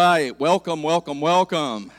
right, welcome, welcome, welcome.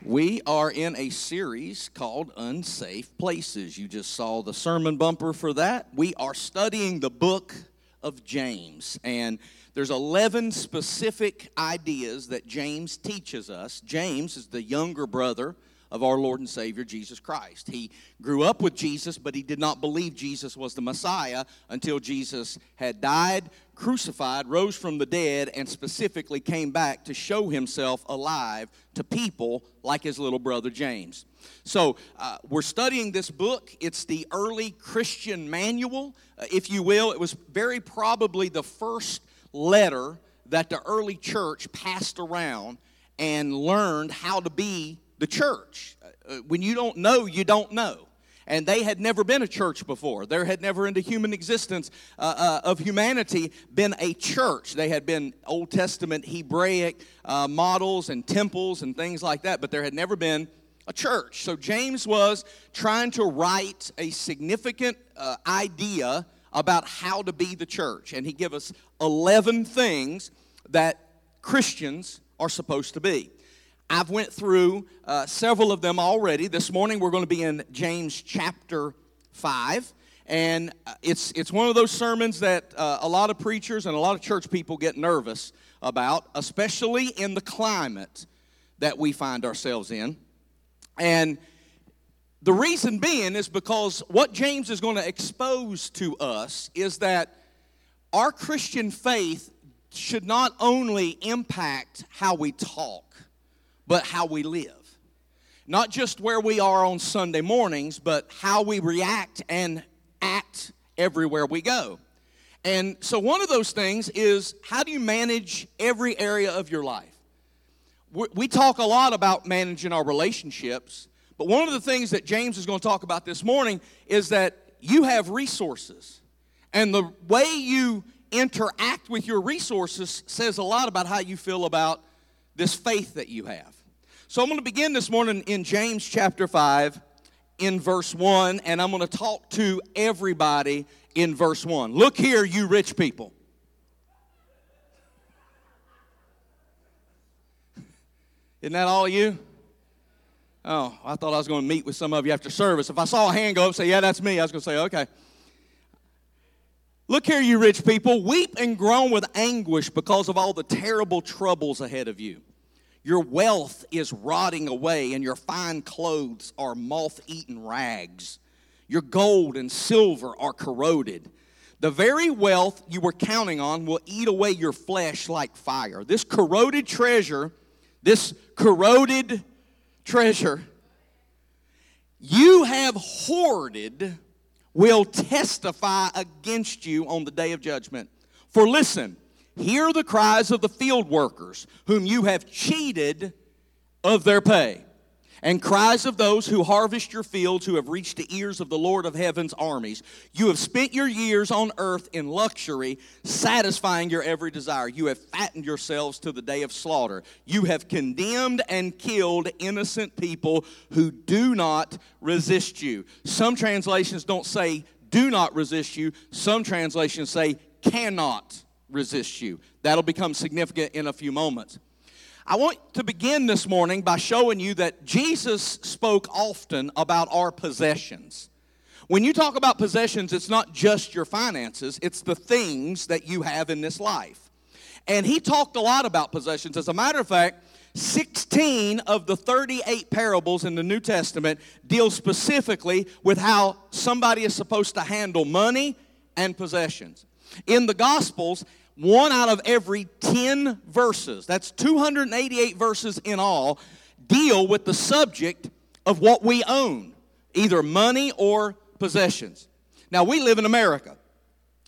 We are in a series called Unsafe Places. You just saw the sermon bumper for that. We are studying the book of James, and there's 11 specific ideas that James teaches us. James is the younger brother of our Lord and Savior Jesus Christ. He grew up with Jesus, but he did not believe Jesus was the Messiah until Jesus had died, crucified, rose from the dead, and specifically came back to show himself alive to people like his little brother James. So, uh, we're studying this book. It's the early Christian manual, uh, if you will. It was very probably the first letter that the early church passed around and learned how to be the church. Uh, when you don't know, you don't know. And they had never been a church before. There had never in the human existence uh, uh, of humanity been a church. They had been Old Testament Hebraic uh, models and temples and things like that, but there had never been a church. So James was trying to write a significant uh, idea about how to be the church. And he gave us 11 things that Christians are supposed to be. I've went through uh, several of them already. This morning we're going to be in James chapter 5. And uh, it's, it's one of those sermons that uh, a lot of preachers and a lot of church people get nervous about, especially in the climate that we find ourselves in. And the reason being is because what James is going to expose to us is that our Christian faith should not only impact how we talk, but how we live. Not just where we are on Sunday mornings, but how we react and act everywhere we go. And so, one of those things is how do you manage every area of your life? We talk a lot about managing our relationships, but one of the things that James is going to talk about this morning is that you have resources. And the way you interact with your resources says a lot about how you feel about this faith that you have. So I'm going to begin this morning in James chapter 5 in verse 1, and I'm going to talk to everybody in verse 1. Look here, you rich people. Isn't that all you? Oh, I thought I was going to meet with some of you after service. If I saw a hand go up and say, Yeah, that's me, I was going to say, Okay. Look here, you rich people. Weep and groan with anguish because of all the terrible troubles ahead of you. Your wealth is rotting away, and your fine clothes are moth eaten rags. Your gold and silver are corroded. The very wealth you were counting on will eat away your flesh like fire. This corroded treasure, this corroded treasure you have hoarded will testify against you on the day of judgment. For listen, Hear the cries of the field workers, whom you have cheated of their pay, and cries of those who harvest your fields, who have reached the ears of the Lord of heaven's armies. You have spent your years on earth in luxury, satisfying your every desire. You have fattened yourselves to the day of slaughter. You have condemned and killed innocent people who do not resist you. Some translations don't say do not resist you, some translations say cannot resist you. That'll become significant in a few moments. I want to begin this morning by showing you that Jesus spoke often about our possessions. When you talk about possessions, it's not just your finances, it's the things that you have in this life. And he talked a lot about possessions. As a matter of fact, 16 of the 38 parables in the New Testament deal specifically with how somebody is supposed to handle money and possessions. In the Gospels, one out of every 10 verses, that's 288 verses in all, deal with the subject of what we own, either money or possessions. Now, we live in America,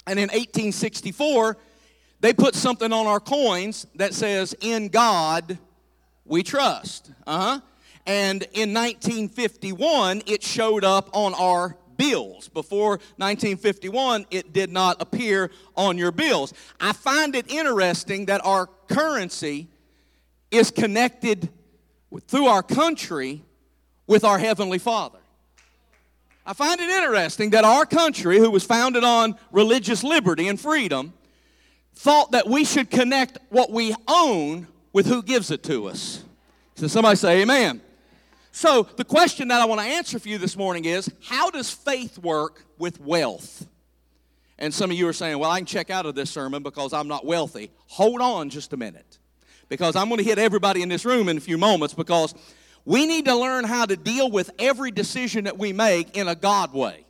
and in 1864, they put something on our coins that says, In God we trust. Uh huh. And in 1951, it showed up on our bills. Before 1951, it did not appear on your bills. I find it interesting that our currency is connected through our country with our Heavenly Father. I find it interesting that our country, who was founded on religious liberty and freedom, thought that we should connect what we own with who gives it to us. So somebody say amen. So the question that I want to answer for you this morning is how does faith work with wealth? And some of you are saying, well, I can check out of this sermon because I'm not wealthy. Hold on just a minute. Because I'm going to hit everybody in this room in a few moments because we need to learn how to deal with every decision that we make in a God way.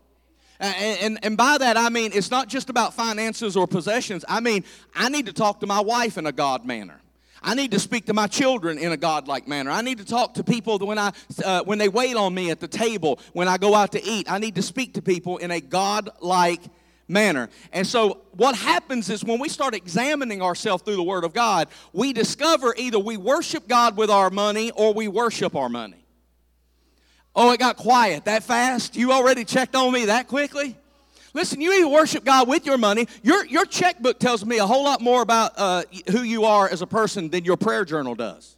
And, and, and, by that, I mean, it's not just about finances or possessions. I mean, I need to talk to my wife in a God manner. I need to speak to my children in a godlike manner. I need to talk to people when, I, uh, when they wait on me at the table, when I go out to eat. I need to speak to people in a godlike manner. And so, what happens is when we start examining ourselves through the Word of God, we discover either we worship God with our money or we worship our money. Oh, it got quiet that fast? You already checked on me that quickly? Listen, you either worship God with your money. Your, your checkbook tells me a whole lot more about uh, who you are as a person than your prayer journal does.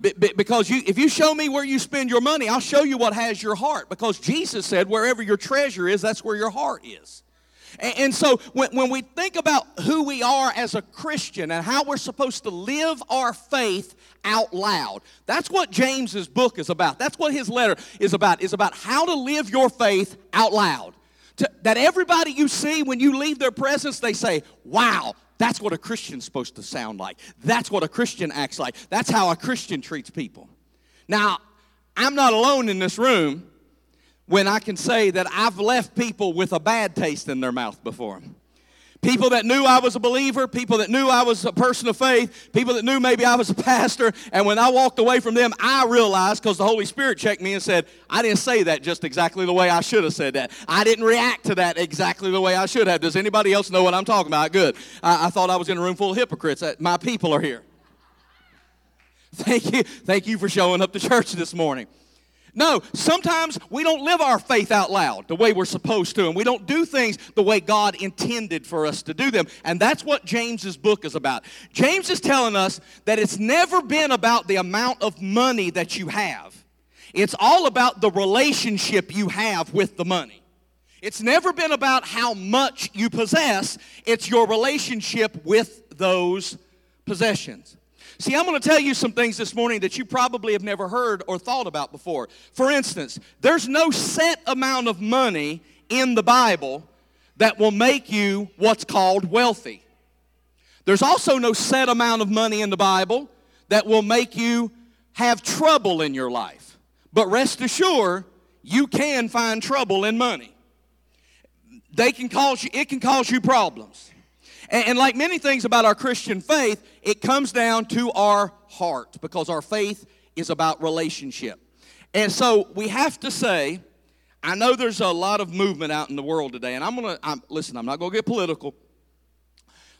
because you, if you show me where you spend your money, I'll show you what has your heart. Because Jesus said, wherever your treasure is, that's where your heart is. And, and so when, when we think about who we are as a Christian and how we're supposed to live our faith out loud, that's what James's book is about. That's what his letter is about, is about how to live your faith out loud to, that everybody you see when you leave their presence, they say, wow, that's what a Christian's supposed to sound like. That's what a Christian acts like. That's how a Christian treats people. Now, I'm not alone in this room when I can say that I've left people with a bad taste in their mouth before. People that knew I was a believer, people that knew I was a person of faith, people that knew maybe I was a pastor. And when I walked away from them, I realized because the Holy Spirit checked me and said, I didn't say that just exactly the way I should have said that. I didn't react to that exactly the way I should have. Does anybody else know what I'm talking about? Good. I, I thought I was in a room full of hypocrites. Uh, my people are here. Thank you. Thank you for showing up to church this morning. No, sometimes we don't live our faith out loud the way we're supposed to, and we don't do things the way God intended for us to do them. And that's what James's book is about. James is telling us that it's never been about the amount of money that you have, it's all about the relationship you have with the money. It's never been about how much you possess, it's your relationship with those possessions. See, I'm going to tell you some things this morning that you probably have never heard or thought about before. For instance, there's no set amount of money in the Bible that will make you what's called wealthy. There's also no set amount of money in the Bible that will make you have trouble in your life. But rest assured, you can find trouble in money. They can cause you, it can cause you problems. And, and like many things about our Christian faith, it comes down to our heart because our faith is about relationship. And so we have to say, I know there's a lot of movement out in the world today, and I'm gonna I'm, listen. I'm not gonna get political.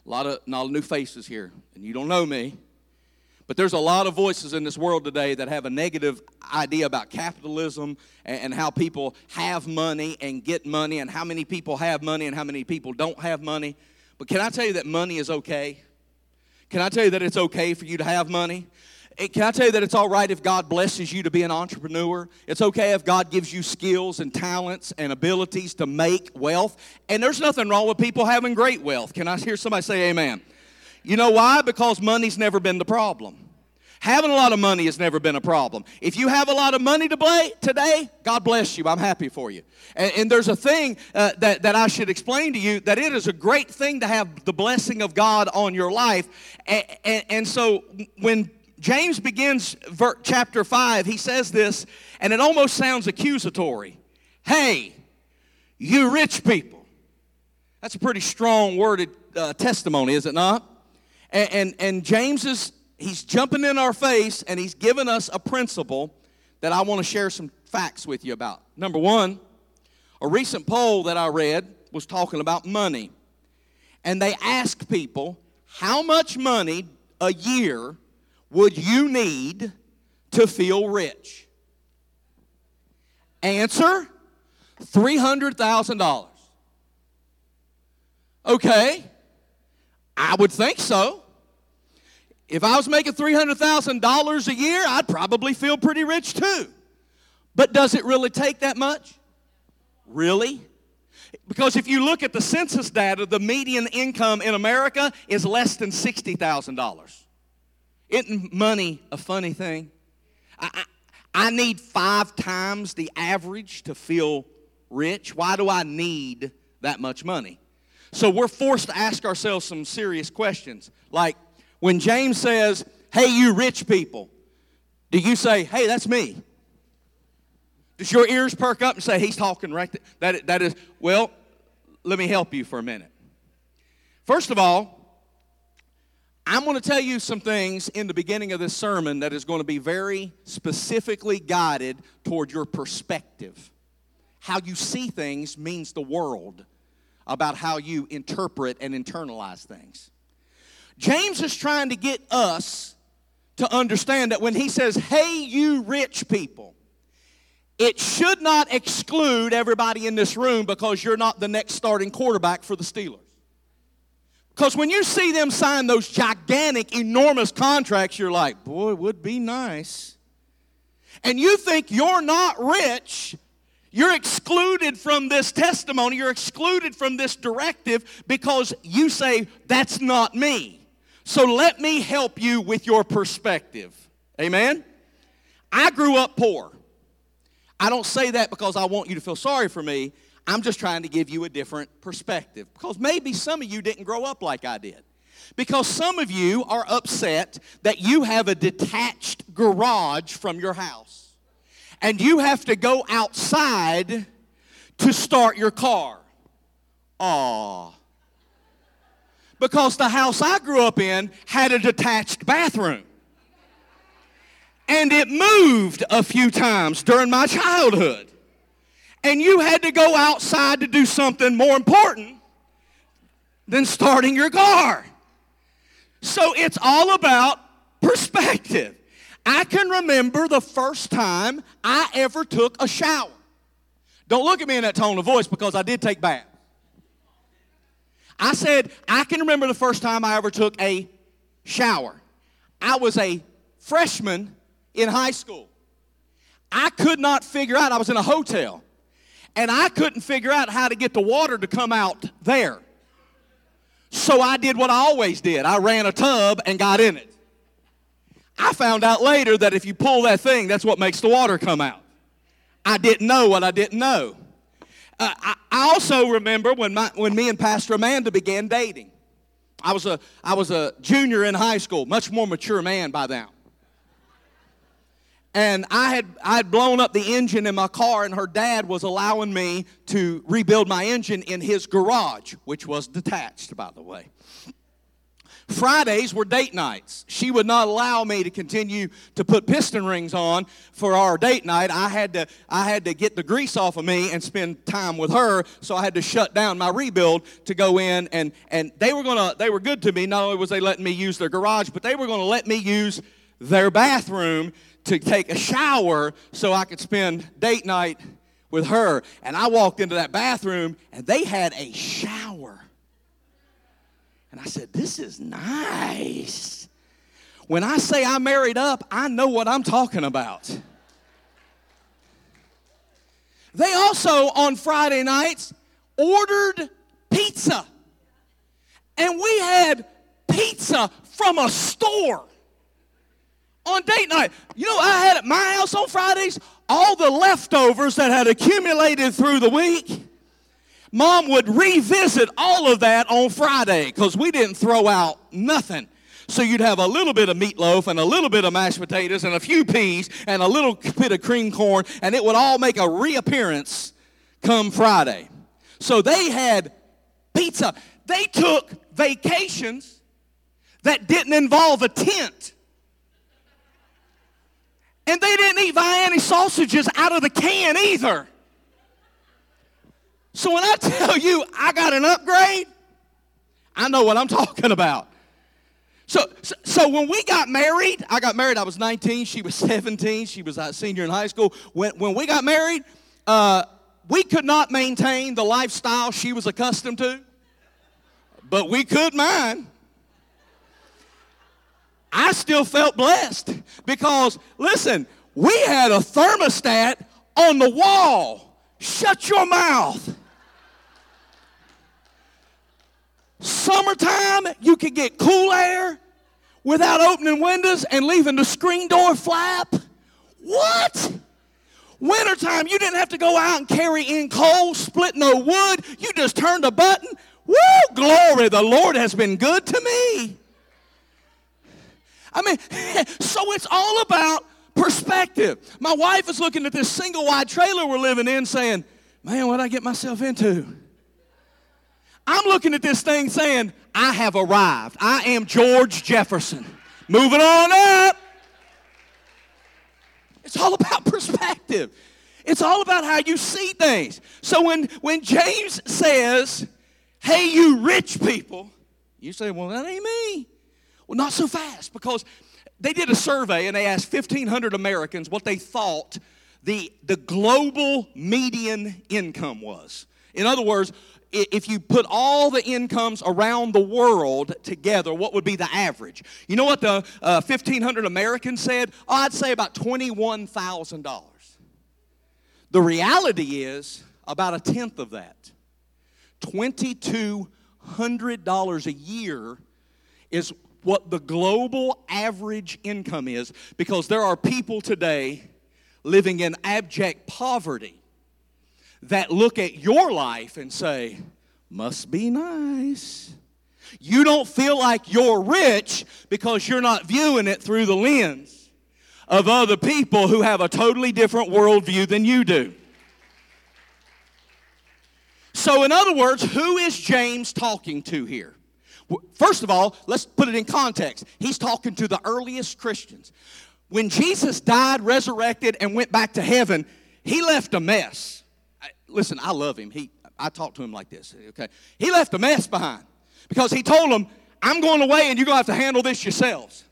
A lot of not new faces here, and you don't know me, but there's a lot of voices in this world today that have a negative idea about capitalism and, and how people have money and get money, and how many people have money and how many people don't have money. But can I tell you that money is okay? Can I tell you that it's okay for you to have money? Eh, can I tell you that it's all right if God blesses you to be an entrepreneur? It's okay if God gives you skills and talents and abilities to make wealth. And there's nothing wrong with people having great wealth. Can I hear somebody say amen? You know why? Because money's never been the problem. Having a lot of money has never been a problem. If you have a lot of money to play today, God bless you. I'm happy for you. And, and there's a thing uh, that, that I should explain to you that it is a great thing to have the blessing of God on your life. And, and, and so when James begins ver- chapter 5, he says this, and it almost sounds accusatory. Hey, you rich people. That's a pretty strong worded uh, testimony, is it not? And, and, and James is he's jumping in our face and he's given us a principle that I want to share some facts with you about. Number one, a recent poll that I read was talking about money. And they asked people, how much money a year would you need to feel rich? Answer $300,000. Okay, I would think so. If I was making $300,000 a year, I'd probably feel pretty rich too. But does it really take that much? Really? Because if you look at the census data, the median income in America is less than $60,000. Isn't money a funny thing? I, I, I need five times the average to feel rich. Why do I need that much money? So we're forced to ask ourselves some serious questions. Like when James says, Hey, you rich people, do you say, Hey, that's me? Does your ears perk up and say, He's talking right there? That, that is, well, let me help you for a minute. First of all, I'm going to tell you some things in the beginning of this sermon that is going to be very specifically guided toward your perspective. How you see things means the world about how you interpret and internalize things. James is trying to get us to understand that when he says, Hey, you rich people, it should not exclude everybody in this room because you're not the next starting quarterback for the Steelers. Because when you see them sign those gigantic, enormous contracts, you're like, boy, it would be nice. And you think you're not rich, you're excluded from this testimony, you're excluded from this directive because you say, that's not me. So let me help you with your perspective. Amen? I grew up poor. I don't say that because I want you to feel sorry for me. I'm just trying to give you a different perspective because maybe some of you didn't grow up like I did. Because some of you are upset that you have a detached garage from your house and you have to go outside to start your car. Aw. Because the house I grew up in had a detached bathroom and it moved a few times during my childhood. And you had to go outside to do something more important than starting your car. So it's all about perspective. I can remember the first time I ever took a shower. Don't look at me in that tone of voice because I did take baths. I said, I can remember the first time I ever took a shower. I was a freshman in high school. I could not figure out, I was in a hotel, and I couldn't figure out how to get the water to come out there. So I did what I always did I ran a tub and got in it. I found out later that if you pull that thing, that's what makes the water come out. I didn't know what I didn't know. Uh, I, I also remember when, my, when me and Pastor Amanda began dating. I was, a, I was a junior in high school, much more mature man by now and I had I had blown up the engine in my car, and her dad was allowing me to rebuild my engine in his garage, which was detached, by the way. Fridays were date nights. She would not allow me to continue to put piston rings on for our date night. I had to I had to get the grease off of me and spend time with her, so I had to shut down my rebuild to go in and and they were going to they were good to me. Not only was they letting me use their garage, but they were going to let me use their bathroom to take a shower so I could spend date night with her. And I walked into that bathroom and they had a shower. And I said, This is nice. When I say I married up, I know what I'm talking about. They also, on Friday nights, ordered pizza. And we had pizza from a store on date night. You know, I had at my house on Fridays all the leftovers that had accumulated through the week. Mom would revisit all of that on Friday because we didn't throw out nothing. So you'd have a little bit of meatloaf and a little bit of mashed potatoes and a few peas and a little bit of cream corn, and it would all make a reappearance come Friday. So they had pizza. They took vacations that didn't involve a tent. And they didn't eat Vienna sausages out of the can either. So when I tell you I got an upgrade, I know what I'm talking about. So, so, when we got married, I got married, I was 19, she was 17, she was a senior in high school. When, when we got married, uh, we could not maintain the lifestyle she was accustomed to, but we could mine. I still felt blessed because, listen, we had a thermostat on the wall. Shut your mouth. Summertime, you could get cool air without opening windows and leaving the screen door flap. What? Wintertime, you didn't have to go out and carry in coal, split no wood. You just turned a button. Woo, glory, the Lord has been good to me. I mean, so it's all about perspective. My wife is looking at this single wide trailer we're living in saying, Man, what did I get myself into? I'm looking at this thing saying, I have arrived. I am George Jefferson. Moving on up. It's all about perspective. It's all about how you see things. So when, when James says, Hey, you rich people, you say, Well, that ain't me. Well, not so fast because they did a survey and they asked 1,500 Americans what they thought the, the global median income was. In other words, if you put all the incomes around the world together, what would be the average? You know what the uh, 1,500 Americans said? Oh, I'd say about $21,000. The reality is about a tenth of that. $2,200 a year is what the global average income is because there are people today living in abject poverty that look at your life and say, must be nice. You don't feel like you're rich because you're not viewing it through the lens of other people who have a totally different worldview than you do. So, in other words, who is James talking to here? First of all, let's put it in context. He's talking to the earliest Christians. When Jesus died, resurrected, and went back to heaven, he left a mess. Listen, I love him. He, I talk to him like this, okay? He left a mess behind because he told them, I'm going away and you're going to have to handle this yourselves.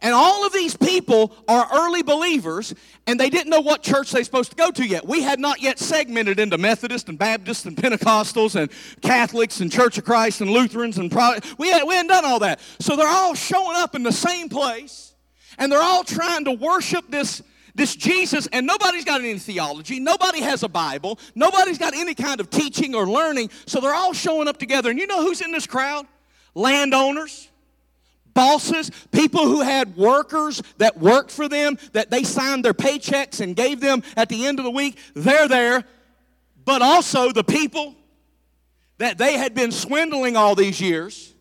And all of these people are early believers, and they didn't know what church they're supposed to go to yet. We had not yet segmented into Methodists and Baptists and Pentecostals and Catholics and Church of Christ and Lutherans and Pro- we, had, we hadn't done all that. So they're all showing up in the same place, and they're all trying to worship this this Jesus, and nobody's got any theology, nobody has a Bible, nobody's got any kind of teaching or learning, so they're all showing up together. And you know who's in this crowd? Landowners, bosses, people who had workers that worked for them, that they signed their paychecks and gave them at the end of the week, they're there. But also the people that they had been swindling all these years,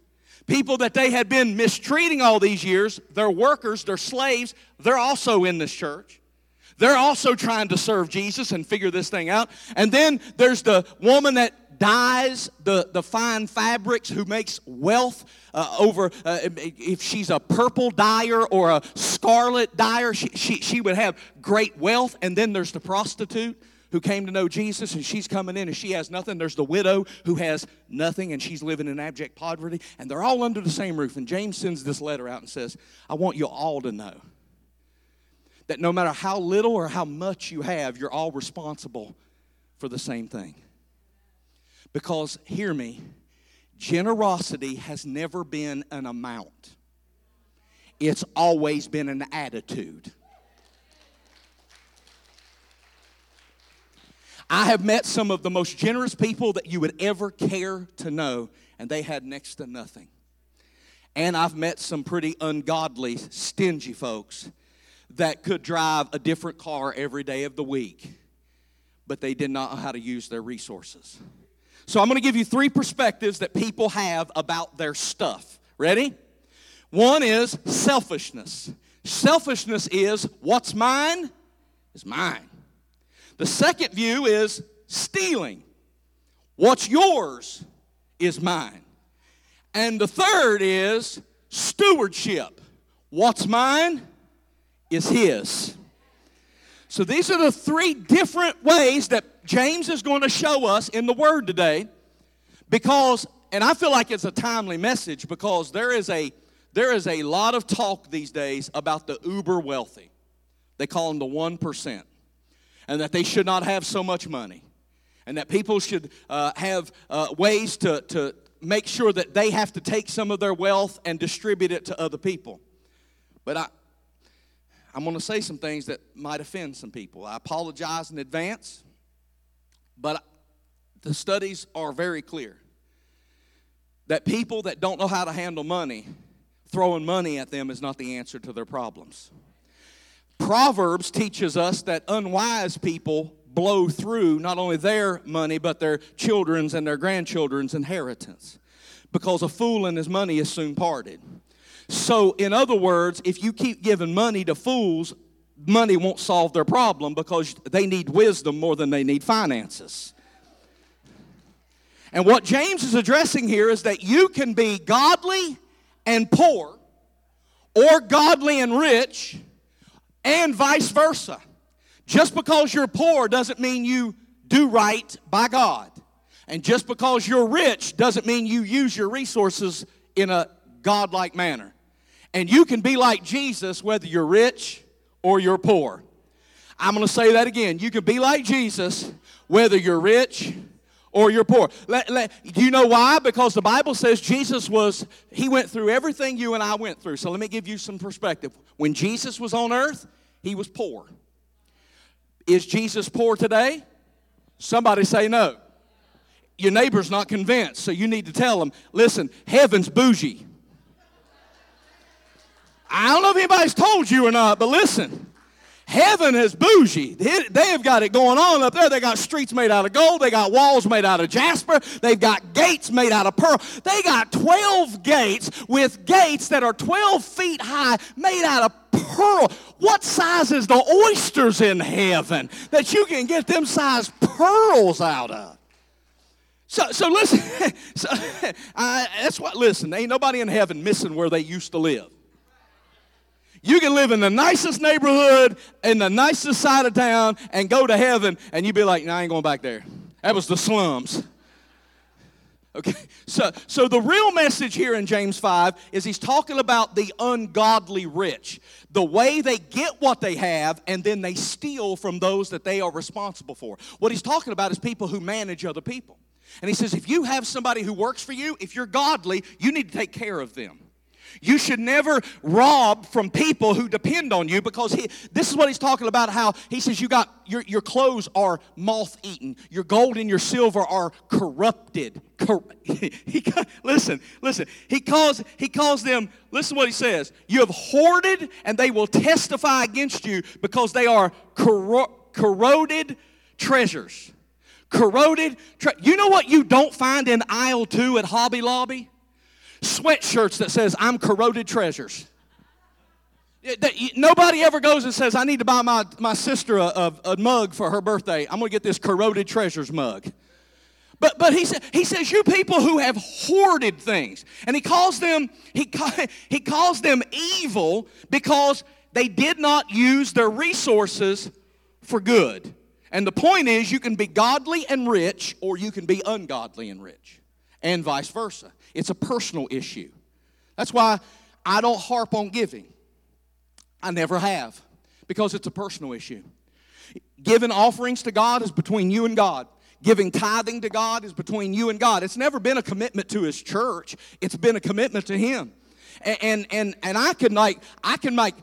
people that they had been mistreating all these years, their workers, their slaves, they're also in this church. They're also trying to serve Jesus and figure this thing out. And then there's the woman that dyes the, the fine fabrics, who makes wealth uh, over, uh, if she's a purple dyer or a scarlet dyer, she, she, she would have great wealth. And then there's the prostitute who came to know Jesus and she's coming in and she has nothing. There's the widow who has nothing and she's living in abject poverty. And they're all under the same roof. And James sends this letter out and says, I want you all to know that no matter how little or how much you have, you're all responsible for the same thing. Because, hear me, generosity has never been an amount, it's always been an attitude. I have met some of the most generous people that you would ever care to know, and they had next to nothing. And I've met some pretty ungodly, stingy folks that could drive a different car every day of the week, but they did not know how to use their resources. So I'm going to give you three perspectives that people have about their stuff. Ready? One is selfishness. Selfishness is what's mine is mine. The second view is stealing. What's yours is mine. And the third is stewardship. What's mine is his. So these are the three different ways that James is going to show us in the Word today because, and I feel like it's a timely message because there is a there is a lot of talk these days about the uber wealthy. They call them the 1%. And that they should not have so much money. And that people should uh, have uh, ways to, to make sure that they have to take some of their wealth and distribute it to other people. But I, I'm going to say some things that might offend some people. I apologize in advance. But the studies are very clear. that people that don't know how to handle money, throwing money at them is not the answer to their problems. Proverbs teaches us that unwise people blow through not only their money, but their children's and their grandchildren's inheritance. Because a fool and his money is soon parted. So, in other words, if you keep giving money to fools, money won't solve their problem because they need wisdom more than they need finances. And what James is addressing here is that you can be godly and poor, or godly and rich, and vice versa. Just because you're poor doesn't mean you do right by God. And just because you're rich doesn't mean you use your resources in a godlike manner. And you can be like Jesus whether you're rich or you're poor. I'm going to say that again. You can be like Jesus whether you're rich or you're poor. Let, let, do you know why? Because the Bible says Jesus was, he went through everything you and I went through. So let me give you some perspective. When Jesus was on earth, he was poor. Is Jesus poor today? Somebody say no. Your neighbor's not convinced, so you need to tell them listen, heaven's bougie. I don't know if anybody's told you or not, but listen, Heaven is bougie. They have got it going on up there. They got streets made out of gold. They got walls made out of jasper. They've got gates made out of pearl. They got 12 gates with gates that are 12 feet high made out of pearl. What size is the oysters in heaven that you can get them size pearls out of? So, so listen, so, that's what, listen, ain't nobody in heaven missing where they used to live. You can live in the nicest neighborhood in the nicest side of town and go to heaven, and you'd be like, no, I ain't going back there. That was the slums. Okay, so, so the real message here in James 5 is he's talking about the ungodly rich, the way they get what they have and then they steal from those that they are responsible for. What he's talking about is people who manage other people. And he says, if you have somebody who works for you, if you're godly, you need to take care of them. You should never rob from people who depend on you because he, this is what he's talking about how he says you got your, your clothes are moth eaten, your gold and your silver are corrupted. Cor- he, listen, listen. He calls, he calls them, listen what he says. You have hoarded and they will testify against you because they are corro- corroded treasures. Corroded. Tre- you know what you don't find in aisle two at Hobby Lobby? Sweatshirts that says, I'm corroded treasures. Nobody ever goes and says, I need to buy my, my sister a, a, a mug for her birthday. I'm going to get this corroded treasures mug. But, but he, sa- he says, You people who have hoarded things. And he calls them, he, he calls them evil because they did not use their resources for good. And the point is, you can be godly and rich, or you can be ungodly and rich, and vice versa. It's a personal issue. That's why I don't harp on giving. I never have, because it's a personal issue. Giving offerings to God is between you and God. Giving tithing to God is between you and God. It's never been a commitment to His church. It's been a commitment to Him. And and and, and I can like I can like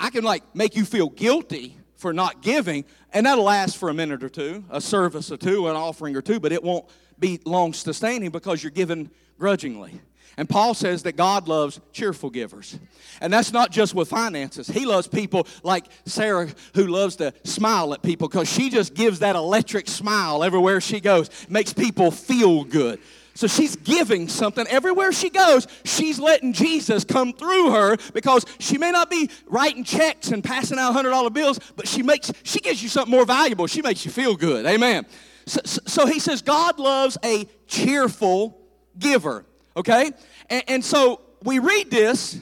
I can like make you feel guilty for not giving, and that'll last for a minute or two, a service or two, an offering or two, but it won't be long sustaining because you're giving grudgingly. And Paul says that God loves cheerful givers. And that's not just with finances. He loves people like Sarah, who loves to smile at people because she just gives that electric smile everywhere she goes, makes people feel good. So she's giving something everywhere she goes. She's letting Jesus come through her because she may not be writing checks and passing out $100 bills, but she makes she gives you something more valuable. She makes you feel good. Amen. So, so he says God loves a cheerful giver, okay? And, and so we read this,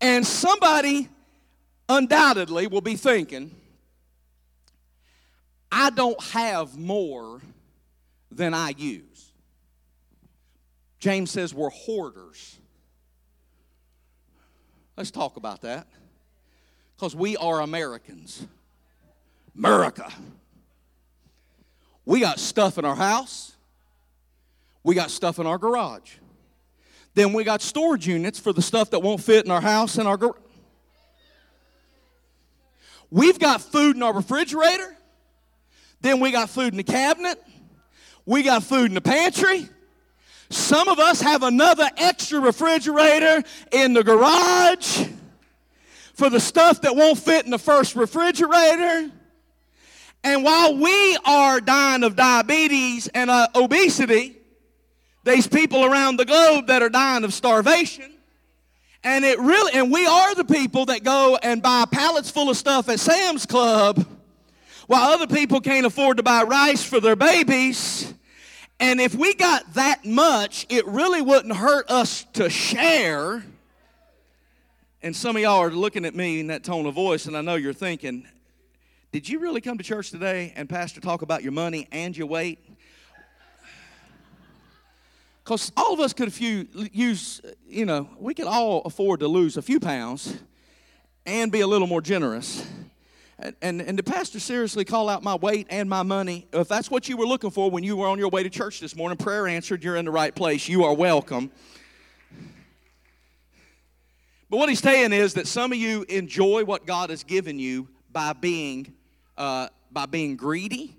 and somebody undoubtedly will be thinking, I don't have more than I use. James says we're hoarders. Let's talk about that. Because we are Americans. America. We got stuff in our house. We got stuff in our garage. Then we got storage units for the stuff that won't fit in our house and our garage. We've got food in our refrigerator. Then we got food in the cabinet. We got food in the pantry. Some of us have another extra refrigerator in the garage for the stuff that won't fit in the first refrigerator. And while we are dying of diabetes and uh, obesity, there's people around the globe that are dying of starvation. And it really, and we are the people that go and buy pallets full of stuff at Sam's Club while other people can't afford to buy rice for their babies. And if we got that much, it really wouldn't hurt us to share. And some of y'all are looking at me in that tone of voice, and I know you're thinking, did you really come to church today and Pastor talk about your money and your weight? Because all of us could few, use, you know, we could all afford to lose a few pounds and be a little more generous. And, and, and the pastor seriously call out my weight and my money. If that's what you were looking for when you were on your way to church this morning, prayer answered, you're in the right place. You are welcome. But what he's saying is that some of you enjoy what God has given you by being, uh, by being greedy,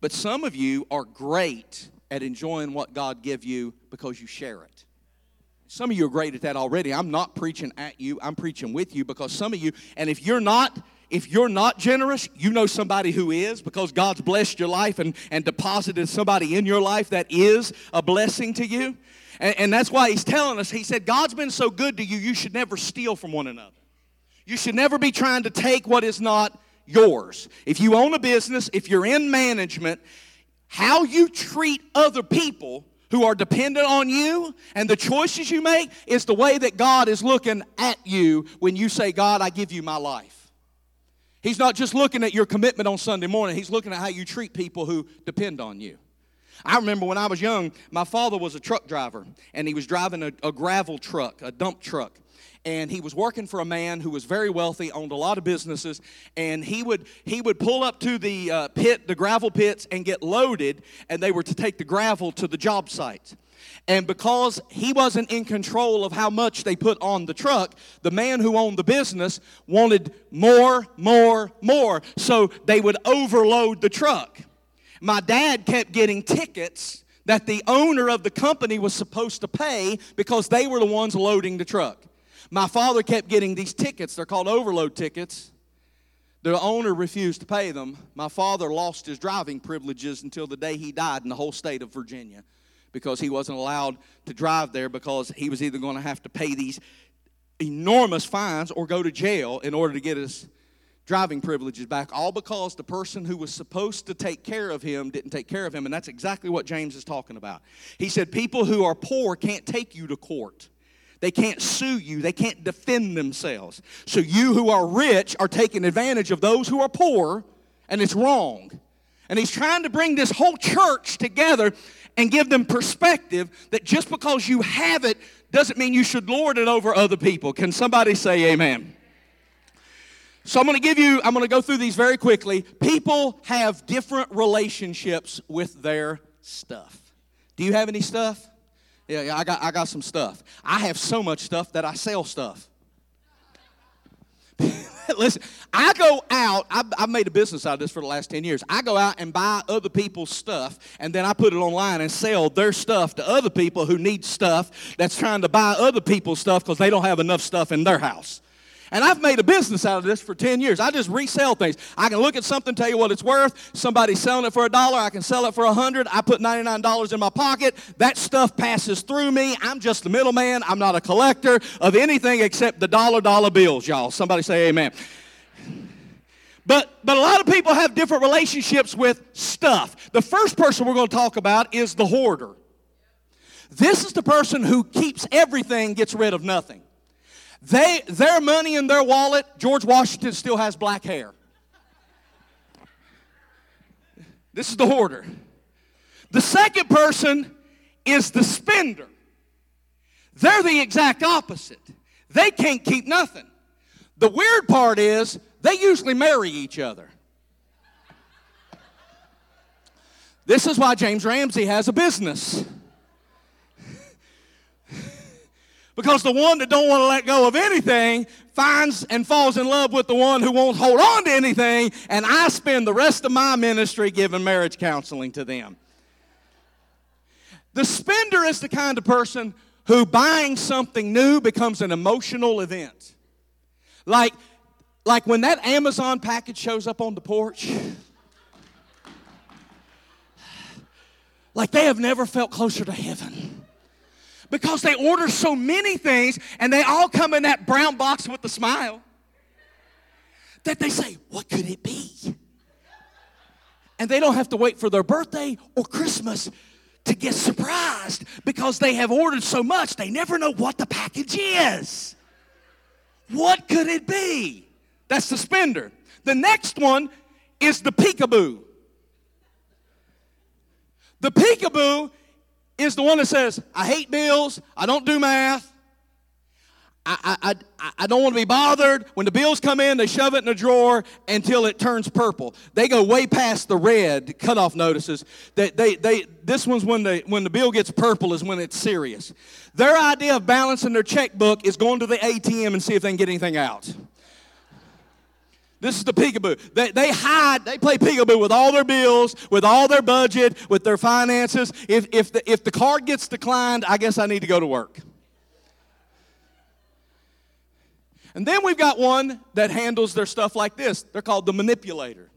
but some of you are great at enjoying what God give you because you share it. Some of you are great at that already. I'm not preaching at you, I'm preaching with you because some of you, and if you're not, if you're not generous, you know somebody who is because God's blessed your life and, and deposited somebody in your life that is a blessing to you. And, and that's why he's telling us, he said, God's been so good to you, you should never steal from one another. You should never be trying to take what is not yours. If you own a business, if you're in management, how you treat other people who are dependent on you and the choices you make is the way that God is looking at you when you say, God, I give you my life. He's not just looking at your commitment on Sunday morning, He's looking at how you treat people who depend on you. I remember when I was young, my father was a truck driver, and he was driving a, a gravel truck, a dump truck and he was working for a man who was very wealthy, owned a lot of businesses, and he would he would pull up to the uh, pit, the gravel pits, and get loaded, and they were to take the gravel to the job sites. And because he wasn't in control of how much they put on the truck, the man who owned the business wanted more, more, more. So they would overload the truck. My dad kept getting tickets that the owner of the company was supposed to pay because they were the ones loading the truck. My father kept getting these tickets. They're called overload tickets. The owner refused to pay them. My father lost his driving privileges until the day he died in the whole state of Virginia because he wasn't allowed to drive there because he was either going to have to pay these enormous fines or go to jail in order to get his driving privileges back, all because the person who was supposed to take care of him didn't take care of him. And that's exactly what James is talking about. He said, People who are poor can't take you to court. They can't sue you. They can't defend themselves. So you who are rich are taking advantage of those who are poor, and it's wrong. And he's trying to bring this whole church together and give them perspective that just because you have it doesn't mean you should lord it over other people. Can somebody say amen? So I'm going to give you, I'm going to go through these very quickly. People have different relationships with their stuff. Do you have any stuff? Yeah, yeah, I got, I got some stuff. I have so much stuff that I sell stuff. Listen, I go out, I've, I've, made a business out of this for the last 10 years. I go out and buy other people's stuff, and then I put it online and sell their stuff to other people who need stuff that's trying to buy other people's stuff because they don't have enough stuff in their house. And I've made a business out of this for 10 years. I just resell things. I can look at something, tell you what it's worth. Somebody's selling it for a dollar. I can sell it for a hundred. I put $99 in my pocket. That stuff passes through me. I'm just the middleman. I'm not a collector of anything except the dollar dollar bills, y'all. Somebody say amen. But, but a lot of people have different relationships with stuff. The first person we're going to talk about is the hoarder. This is the person who keeps everything, gets rid of nothing. They, their money in their wallet, George Washington still has black hair. This is the hoarder. The second person is the spender. They're the exact opposite. They can't keep nothing. The weird part is they usually marry each other. This is why James Ramsey has a business. Because the one that don't want to let go of anything finds and falls in love with the one who won't hold on to anything, and I spend the rest of my ministry giving marriage counseling to them. The spender is the kind of person who buying something new becomes an emotional event. Like, like when that Amazon package shows up on the porch, like they have never felt closer to heaven. Because they order so many things and they all come in that brown box with the smile that they say, What could it be? And they don't have to wait for their birthday or Christmas to get surprised because they have ordered so much they never know what the package is. What could it be? That's the spender. The next one is the peekaboo. The peekaboo is the one that says, I hate bills, I don't do math, I, I, I, I don't want to be bothered. When the bills come in, they shove it in a drawer until it turns purple. They go way past the red cutoff notices. They, they, they, this one's when the, when the bill gets purple is when it's serious. Their idea of balancing their checkbook is going to the ATM and see if they can get anything out. This is the peekaboo. They, they hide, they play peekaboo with all their bills, with all their budget, with their finances. If, if, the, if the card gets declined, I guess I need to go to work. And then we've got one that handles their stuff like this. They're called the manipulator.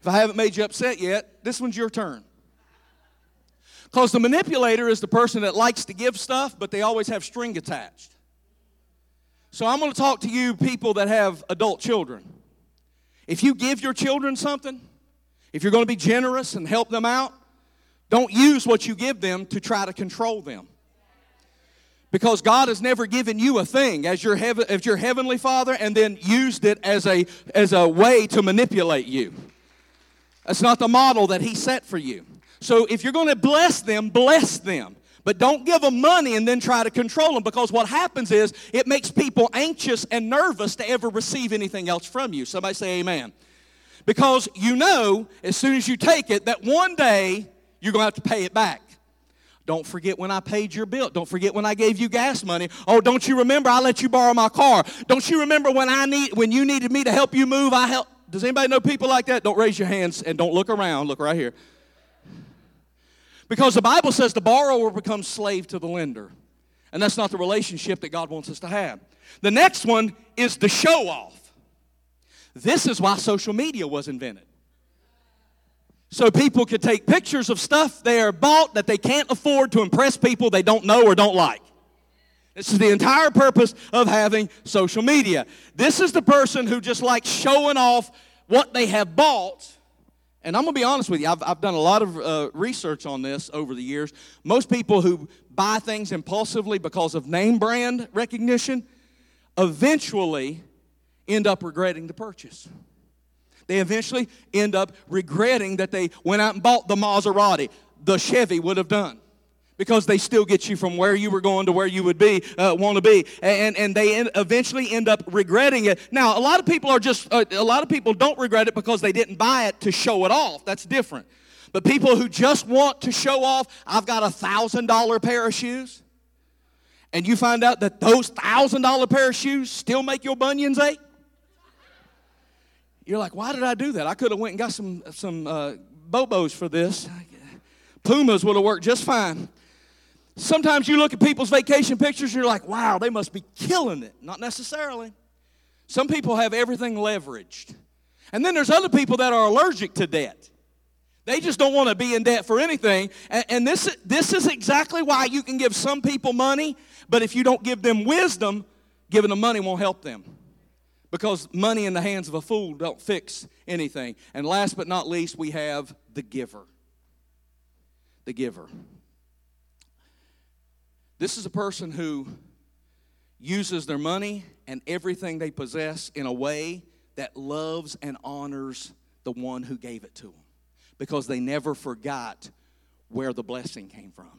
If I haven't made you upset yet, this one's your turn. Because the manipulator is the person that likes to give stuff, but they always have string attached. So I'm going to talk to you people that have adult children. If you give your children something, if you're going to be generous and help them out, don't use what you give them to try to control them. Because God has never given you a thing as your, as your heavenly father and then used it as a, as a way to manipulate you. That's not the model that He set for you. So if you're going to bless them, bless them. But don't give them money and then try to control them because what happens is it makes people anxious and nervous to ever receive anything else from you. Somebody say amen. Because you know, as soon as you take it, that one day you're going to have to pay it back. Don't forget when I paid your bill. Don't forget when I gave you gas money. Oh, don't you remember I let you borrow my car? Don't you remember when I need when you needed me to help you move? I help. Does anybody know people like that? Don't raise your hands and don't look around. Look right here. Because the Bible says the borrower becomes slave to the lender. And that's not the relationship that God wants us to have. The next one is the show off. This is why social media was invented so people could take pictures of stuff they are bought that they can't afford to impress people they don't know or don't like. This is the entire purpose of having social media. This is the person who just likes showing off what they have bought. And I'm going to be honest with you, I've, I've done a lot of uh, research on this over the years. Most people who buy things impulsively because of name brand recognition eventually end up regretting the purchase they eventually end up regretting that they went out and bought the Maserati. The Chevy would have done because they still get you from where you were going to where you would be uh, want to be and, and they eventually end up regretting it now a lot of people are just uh, a lot of people don't regret it because they didn't buy it to show it off that's different but people who just want to show off i've got a thousand dollar pair of shoes and you find out that those thousand dollar pair of shoes still make your bunions ache you're like, why did I do that? I could have went and got some, some uh, Bobos for this. Pumas would have worked just fine. Sometimes you look at people's vacation pictures you're like, wow, they must be killing it. Not necessarily. Some people have everything leveraged. And then there's other people that are allergic to debt. They just don't want to be in debt for anything. And, and this, this is exactly why you can give some people money, but if you don't give them wisdom, giving them money won't help them because money in the hands of a fool don't fix anything. And last but not least, we have the giver. The giver. This is a person who uses their money and everything they possess in a way that loves and honors the one who gave it to them because they never forgot where the blessing came from.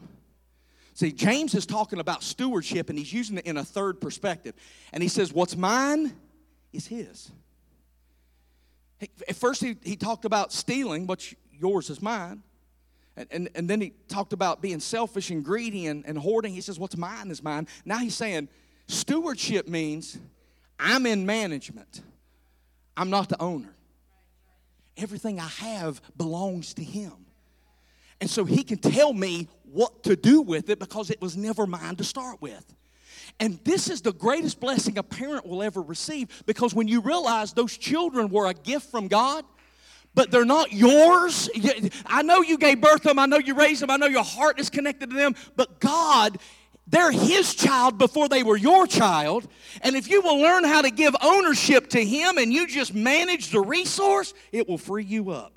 See, James is talking about stewardship and he's using it in a third perspective. And he says, What's mine? is his. At first, he, he talked about stealing, what's yours is mine. And, and, and then he talked about being selfish and greedy and, and hoarding. He says, What's mine is mine. Now he's saying, Stewardship means I'm in management, I'm not the owner. Everything I have belongs to him. And so he can tell me what to do with it because it was never mine to start with. And this is the greatest blessing a parent will ever receive because when you realize those children were a gift from God, but they're not yours. I know you gave birth to them, I know you raised them, I know your heart is connected to them, but God they're his child before they were your child. And if you will learn how to give ownership to him and you just manage the resource, it will free you up.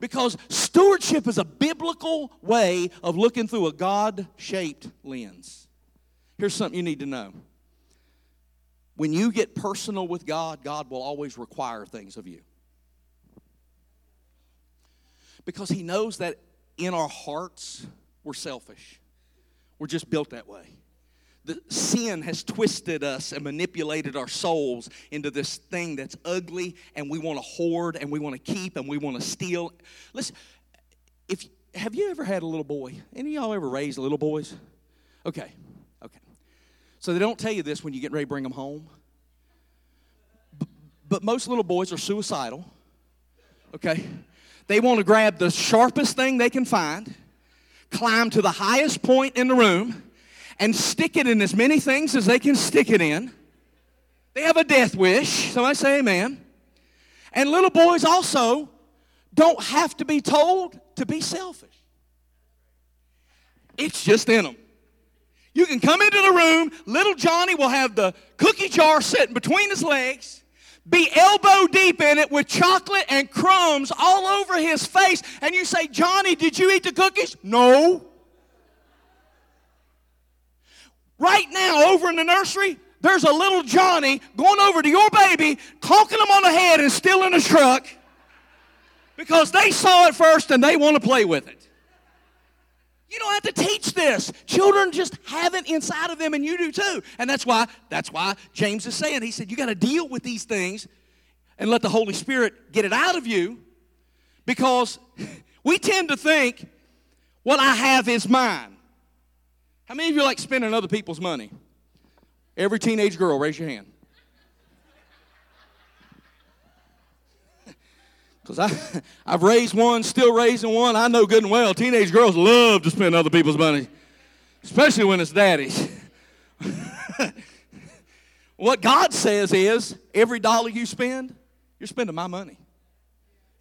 Because stewardship is a biblical way of looking through a God shaped lens. Here's something you need to know when you get personal with God, God will always require things of you. Because He knows that in our hearts, we're selfish. We're just built that way. The sin has twisted us and manipulated our souls into this thing that's ugly and we want to hoard and we want to keep and we want to steal. Listen, if have you ever had a little boy? Any of y'all ever raised little boys? Okay, okay. So they don't tell you this when you get ready to bring them home. But most little boys are suicidal. Okay? They want to grab the sharpest thing they can find climb to the highest point in the room and stick it in as many things as they can stick it in. They have a death wish. Somebody say amen. And little boys also don't have to be told to be selfish. It's just in them. You can come into the room, little Johnny will have the cookie jar sitting between his legs be elbow deep in it with chocolate and crumbs all over his face, and you say, Johnny, did you eat the cookies? No. Right now, over in the nursery, there's a little Johnny going over to your baby, conking him on the head and stealing his truck because they saw it first and they want to play with it. You don't have to teach this. Children just have it inside of them, and you do too. And that's why, that's why James is saying, he said, you got to deal with these things and let the Holy Spirit get it out of you because we tend to think what I have is mine. How many of you like spending other people's money? Every teenage girl, raise your hand. Because I've raised one, still raising one. I know good and well teenage girls love to spend other people's money, especially when it's daddy's. what God says is every dollar you spend, you're spending my money.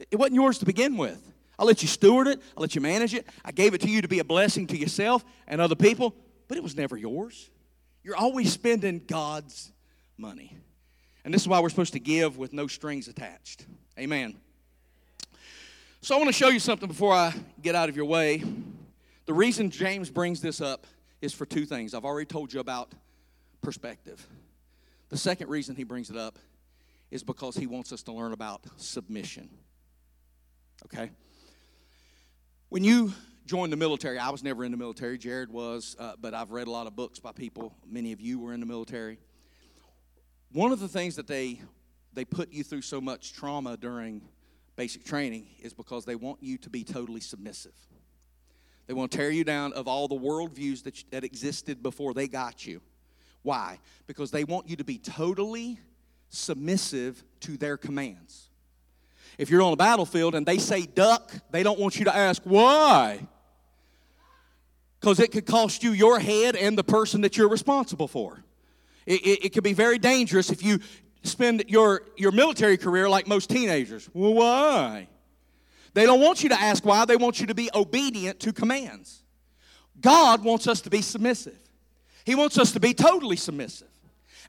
It wasn't yours to begin with. I let you steward it, I let you manage it. I gave it to you to be a blessing to yourself and other people, but it was never yours. You're always spending God's money. And this is why we're supposed to give with no strings attached. Amen. So I want to show you something before I get out of your way. The reason James brings this up is for two things. I've already told you about perspective. The second reason he brings it up is because he wants us to learn about submission. Okay? When you joined the military, I was never in the military, Jared was, uh, but I've read a lot of books by people. Many of you were in the military. One of the things that they they put you through so much trauma during basic training is because they want you to be totally submissive. They want to tear you down of all the worldviews that, that existed before they got you. Why? Because they want you to be totally submissive to their commands. If you're on a battlefield and they say duck, they don't want you to ask why. Because it could cost you your head and the person that you're responsible for. It, it, it, could be very dangerous if you spend your, your military career like most teenagers. Well, why? They don't want you to ask why, they want you to be obedient to commands. God wants us to be submissive, He wants us to be totally submissive.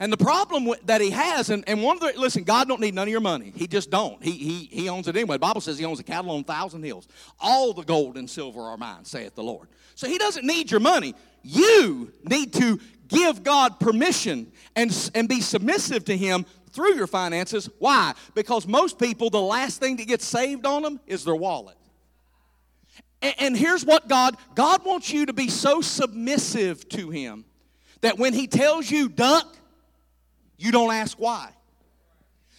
And the problem that he has, and, and one of the, listen, God don't need none of your money. He just don't. He, he, he owns it anyway. The Bible says he owns the cattle on a thousand hills. All the gold and silver are mine, saith the Lord. So he doesn't need your money. You need to give God permission and, and be submissive to him through your finances. Why? Because most people, the last thing that gets saved on them is their wallet. And, and here's what God God wants you to be so submissive to Him that when He tells you duck, you don't ask why.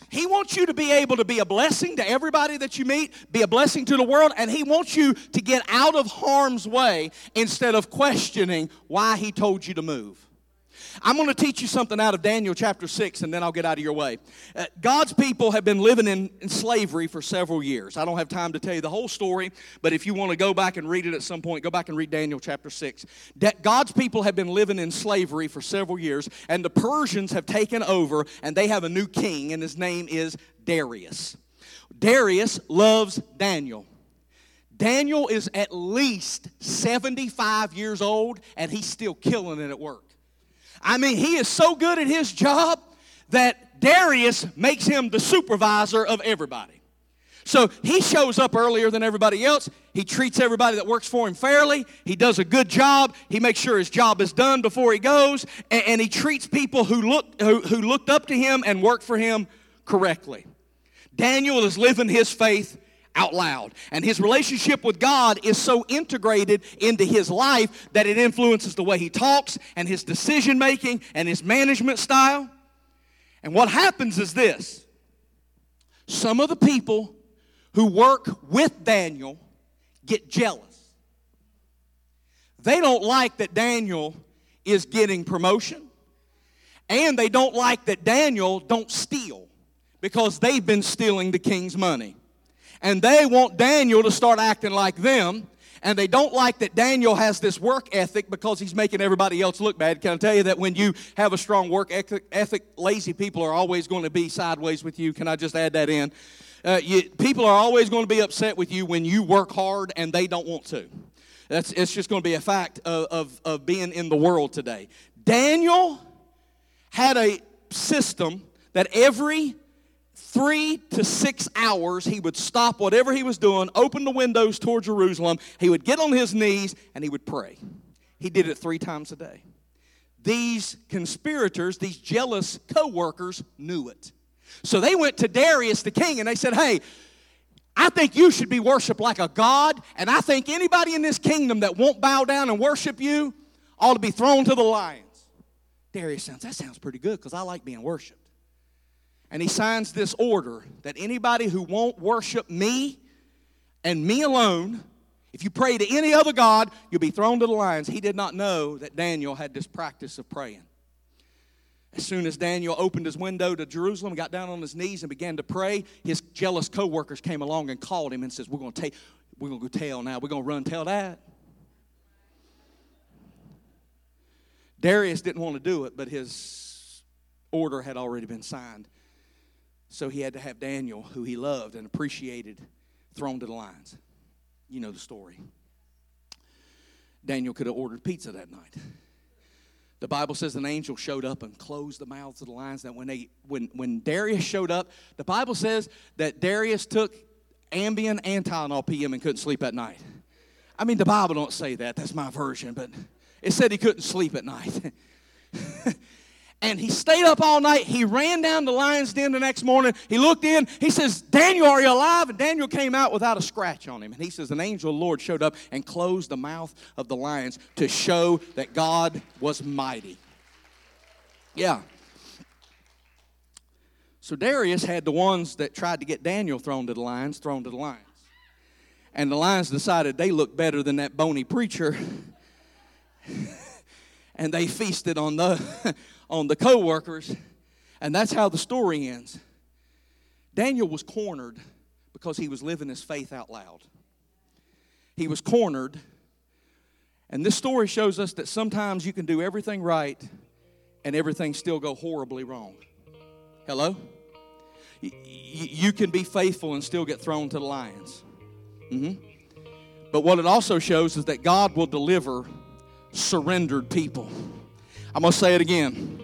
He wants you to be able to be a blessing to everybody that you meet, be a blessing to the world, and He wants you to get out of harm's way instead of questioning why He told you to move. I'm going to teach you something out of Daniel chapter 6, and then I'll get out of your way. Uh, God's people have been living in, in, slavery for several years. I don't have time to tell you the whole story, but if you want to go back and read it at some point, go back and read Daniel chapter 6. Da- God's people have been living in slavery for several years, and the Persians have taken over, and they have a new king, and his name is Darius. Darius loves Daniel. Daniel is at least 75 years old, and he's still killing it at work. I mean, he is so good at his job that Darius makes him the supervisor of everybody. So he shows up earlier than everybody else. He treats everybody that works for him fairly. He does a good job. He makes sure his job is done before he goes. And, and he treats people who, look, who, who looked up to him and worked for him correctly. Daniel is living his faith out loud. And his relationship with God is so integrated into his life that it influences the way he talks and his decision making and his management style. And what happens is this some of the people who work with Daniel get jealous. They don't like that Daniel is getting promotion, and they don't like that Daniel don't steal because they've been stealing the king's money and they want Daniel to start acting like them. And they don't like that Daniel has this work ethic because he's making everybody else look bad. Can I tell you that when you have a strong work ethic, lazy people are always going to be sideways with you? Can I just add that in? Uh, you, people are always going to be upset with you when you work hard and they don't want to. That's, it's just going to be a fact of, of, of being in the world today. Daniel had a system that every three to six hours, he would stop whatever he was doing, open the windows toward Jerusalem. He would get on his knees and he would pray. He did it three times a day. These conspirators, these jealous co workers, knew it. So they went to Darius the king and they said, Hey, I think you should be worshiped like a god, and I think anybody in this kingdom that won't bow down and worship you ought to be thrown to the lions. Darius sounds, that sounds pretty good because I like being worshiped and he signs this order that anybody who won't worship me and me alone, if you pray to any other God, you'll be thrown to the lions. He did not know that Daniel had this practice of praying. As soon as Daniel opened his window to Jerusalem, got down on his knees and began to pray, his jealous co-workers came along and called him and says, We're gonna take, we're gonna go tell now, we're gonna run tell that. Darius didn't want to do it, but his order had already been signed. So he had to have Daniel, who he loved and appreciated, thrown to the lions. You know the story. Daniel could have ordered pizza that night. The Bible says an angel showed up and closed the mouths of the lions. That when they when when Darius showed up, the Bible says that Darius took Ambien and Tylenol PM and couldn't sleep at night. I mean, the Bible don't say that. That's my version, but it said he couldn't sleep at night. and he stayed up all night. He ran down the lion's den the next morning. He looked in. He says, Daniel, are you alive? And Daniel came out without a scratch on him. And he says, An angel of the Lord showed up and closed the mouth of the lions to show that God was mighty. Yeah. So Darius had the ones that tried to get Daniel thrown to the lions, thrown to the lions. And the lions decided they looked better than that bony preacher. and they feasted on the on the co-workers and that's how the story ends. Daniel was cornered because he was living his faith out loud. He was cornered and this story shows us that sometimes you can do everything right and everything still go horribly wrong. Hello? You can be faithful and still get thrown to the lions. Mm-hmm. but what it also shows is that god will deliver surrendered people I'm going to say it again.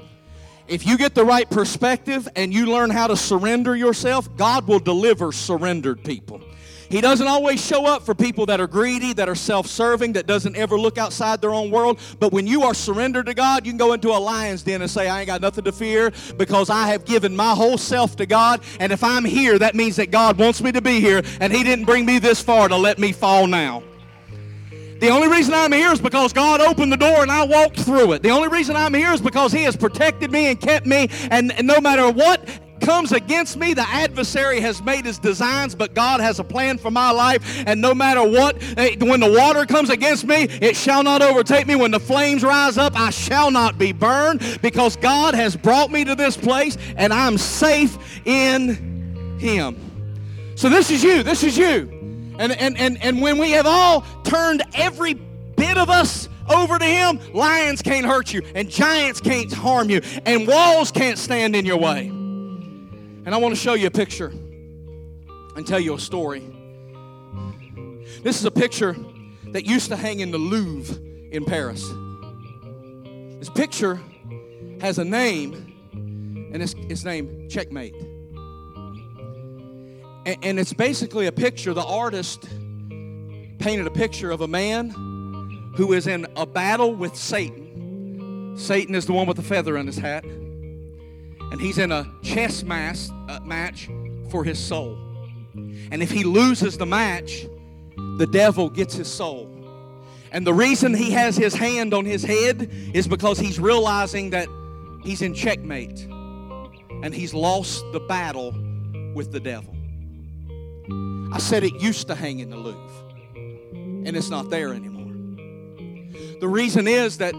If you get the right perspective and you learn how to surrender yourself, God will deliver surrendered people. He doesn't always show up for people that are greedy, that are self serving, that doesn't ever look outside their own world. But when you are surrendered to God, you can go into a lion's den and say, I ain't got nothing to fear because I have given my whole self to God. And if I'm here, that means that God wants me to be here. And He didn't bring me this far to let me fall now. The only reason I'm here is because God opened the door and I walked through it. The only reason I'm here is because He has protected me and kept me. And, and no matter what comes against me, the adversary has made his designs, but God has a plan for my life. And no matter what, eh, when the water comes against me, it shall not overtake me. When the flames rise up, I shall not be burned because God has brought me to this place and I'm safe in him. So this is you. This is you. And, and, and, and when we have all turned every bit of us over to him, lions can't hurt you, and giants can't harm you, and walls can't stand in your way. And I want to show you a picture and tell you a story. This is a picture that used to hang in the Louvre in Paris. This picture has a name, and it's, it's named Checkmate. And, and it's basically a picture, the artist painted a picture of a man who is in a battle with Satan. Satan is the one with the feather in his hat. And he's in a chess mass, uh, match for his soul. And if he loses the match, the devil gets his soul. And the reason he has his hand on his head is because he's realizing that he's in checkmate and he's lost the battle with the devil. I said it used to hang in the Louvre, and it's not there anymore. The reason is that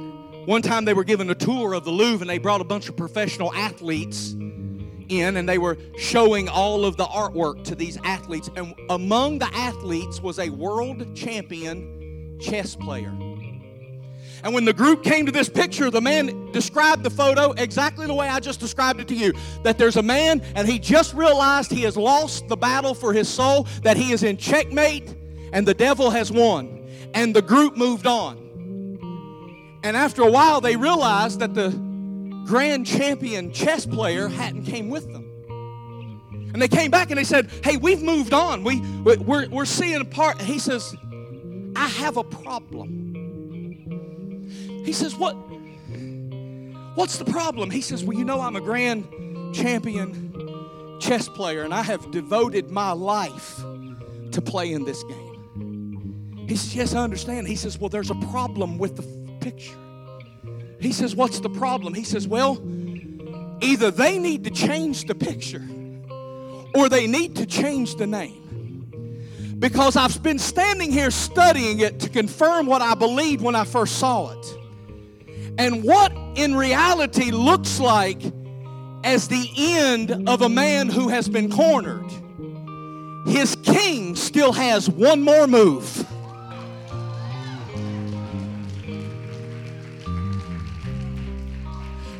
one time they were given a tour of the Louvre and they brought a bunch of professional athletes in and they were showing all of the artwork to these athletes. And among the athletes was a world champion chess player. And when the group came to this picture, the man described the photo exactly the way I just described it to you. That there's a man and he just realized he has lost the battle for his soul, that he is in checkmate, and the devil has won. And the group moved on. And after a while, they realized that the grand champion chess player hadn't came with them. And they came back and they said, hey, we've moved on. We, we're, we're seeing a part. He says, I have a problem. He says, what? What's the problem? He says, well, you know I'm a grand champion chess player and I have devoted my life to playing this game. He says, yes, I understand. He says, well, there's a problem with the picture. He says, What's the problem? He says, Well, either they need to change the picture or they need to change the name. Because I've been standing here studying it to confirm what I believed when I first saw it. And what in reality looks like as the end of a man who has been cornered. His king still has one more move.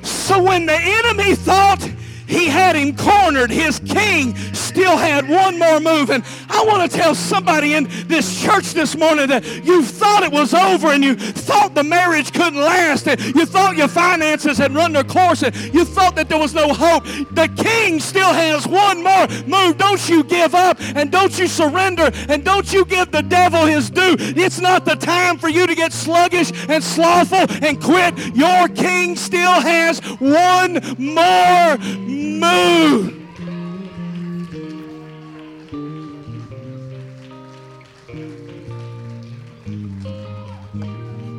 So when the enemy thought he had him cornered. His king still had one more move. And I want to tell somebody in this church this morning that you thought it was over and you thought the marriage couldn't last and you thought your finances had run their course and you thought that there was no hope. The king still has one more move. Don't you give up and don't you surrender and don't you give the devil his due. It's not the time for you to get sluggish and slothful and quit. Your king still has one more move.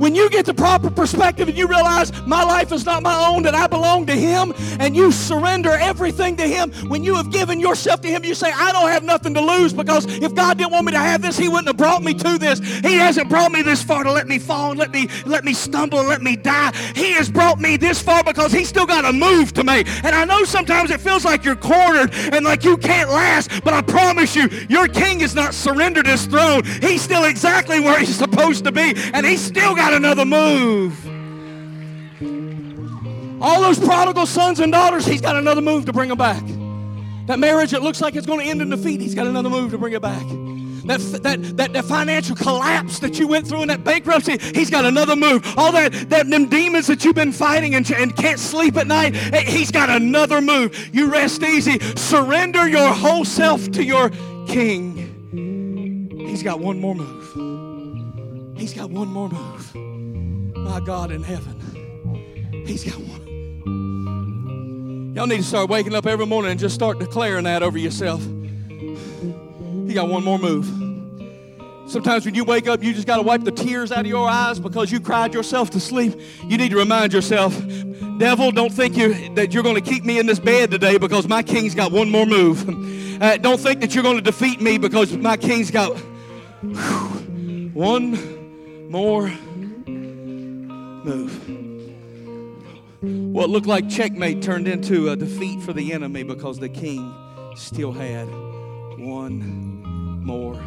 When you get the proper perspective and you realize my life is not my own, that I belong to Him, and you surrender everything to Him, when you have given yourself to Him, you say, I don't have nothing to lose because if God didn't want me to have this, He wouldn't have brought me to this. He hasn't brought me this far to let me fall and let me let me stumble and let me die. He has brought me this far because He's still got a move to make. And I know sometimes it feels like you're cornered and like you can't last, but I promise you, your King has not surrendered His throne. He's still exactly where He's supposed to be, and He's still got another move. All those prodigal sons and daughters, he's got another move to bring them back. That marriage that looks like it's going to end in defeat, he's got another move to bring it back. That, that, that, that financial collapse that you went through in that bankruptcy, he's got another move. All that, that them demons that you've been fighting and, and can't sleep at night, eh, he's got another move. You rest easy. Surrender your whole self to your king. He's got one more move. He's got one more move my God in heaven. He's got one. Y'all need to start waking up every morning and just start declaring that over yourself. He got one more move. Sometimes when you wake up, you just got to wipe the tears out of your eyes because you cried yourself to sleep. You need to remind yourself, devil, don't think you that you're going to keep me in this bed today because my king's got one more move. Uh, don't think that you're going to defeat me because my king's got whew, one more move. What looked like checkmate turned into a defeat for the enemy because the king still had one more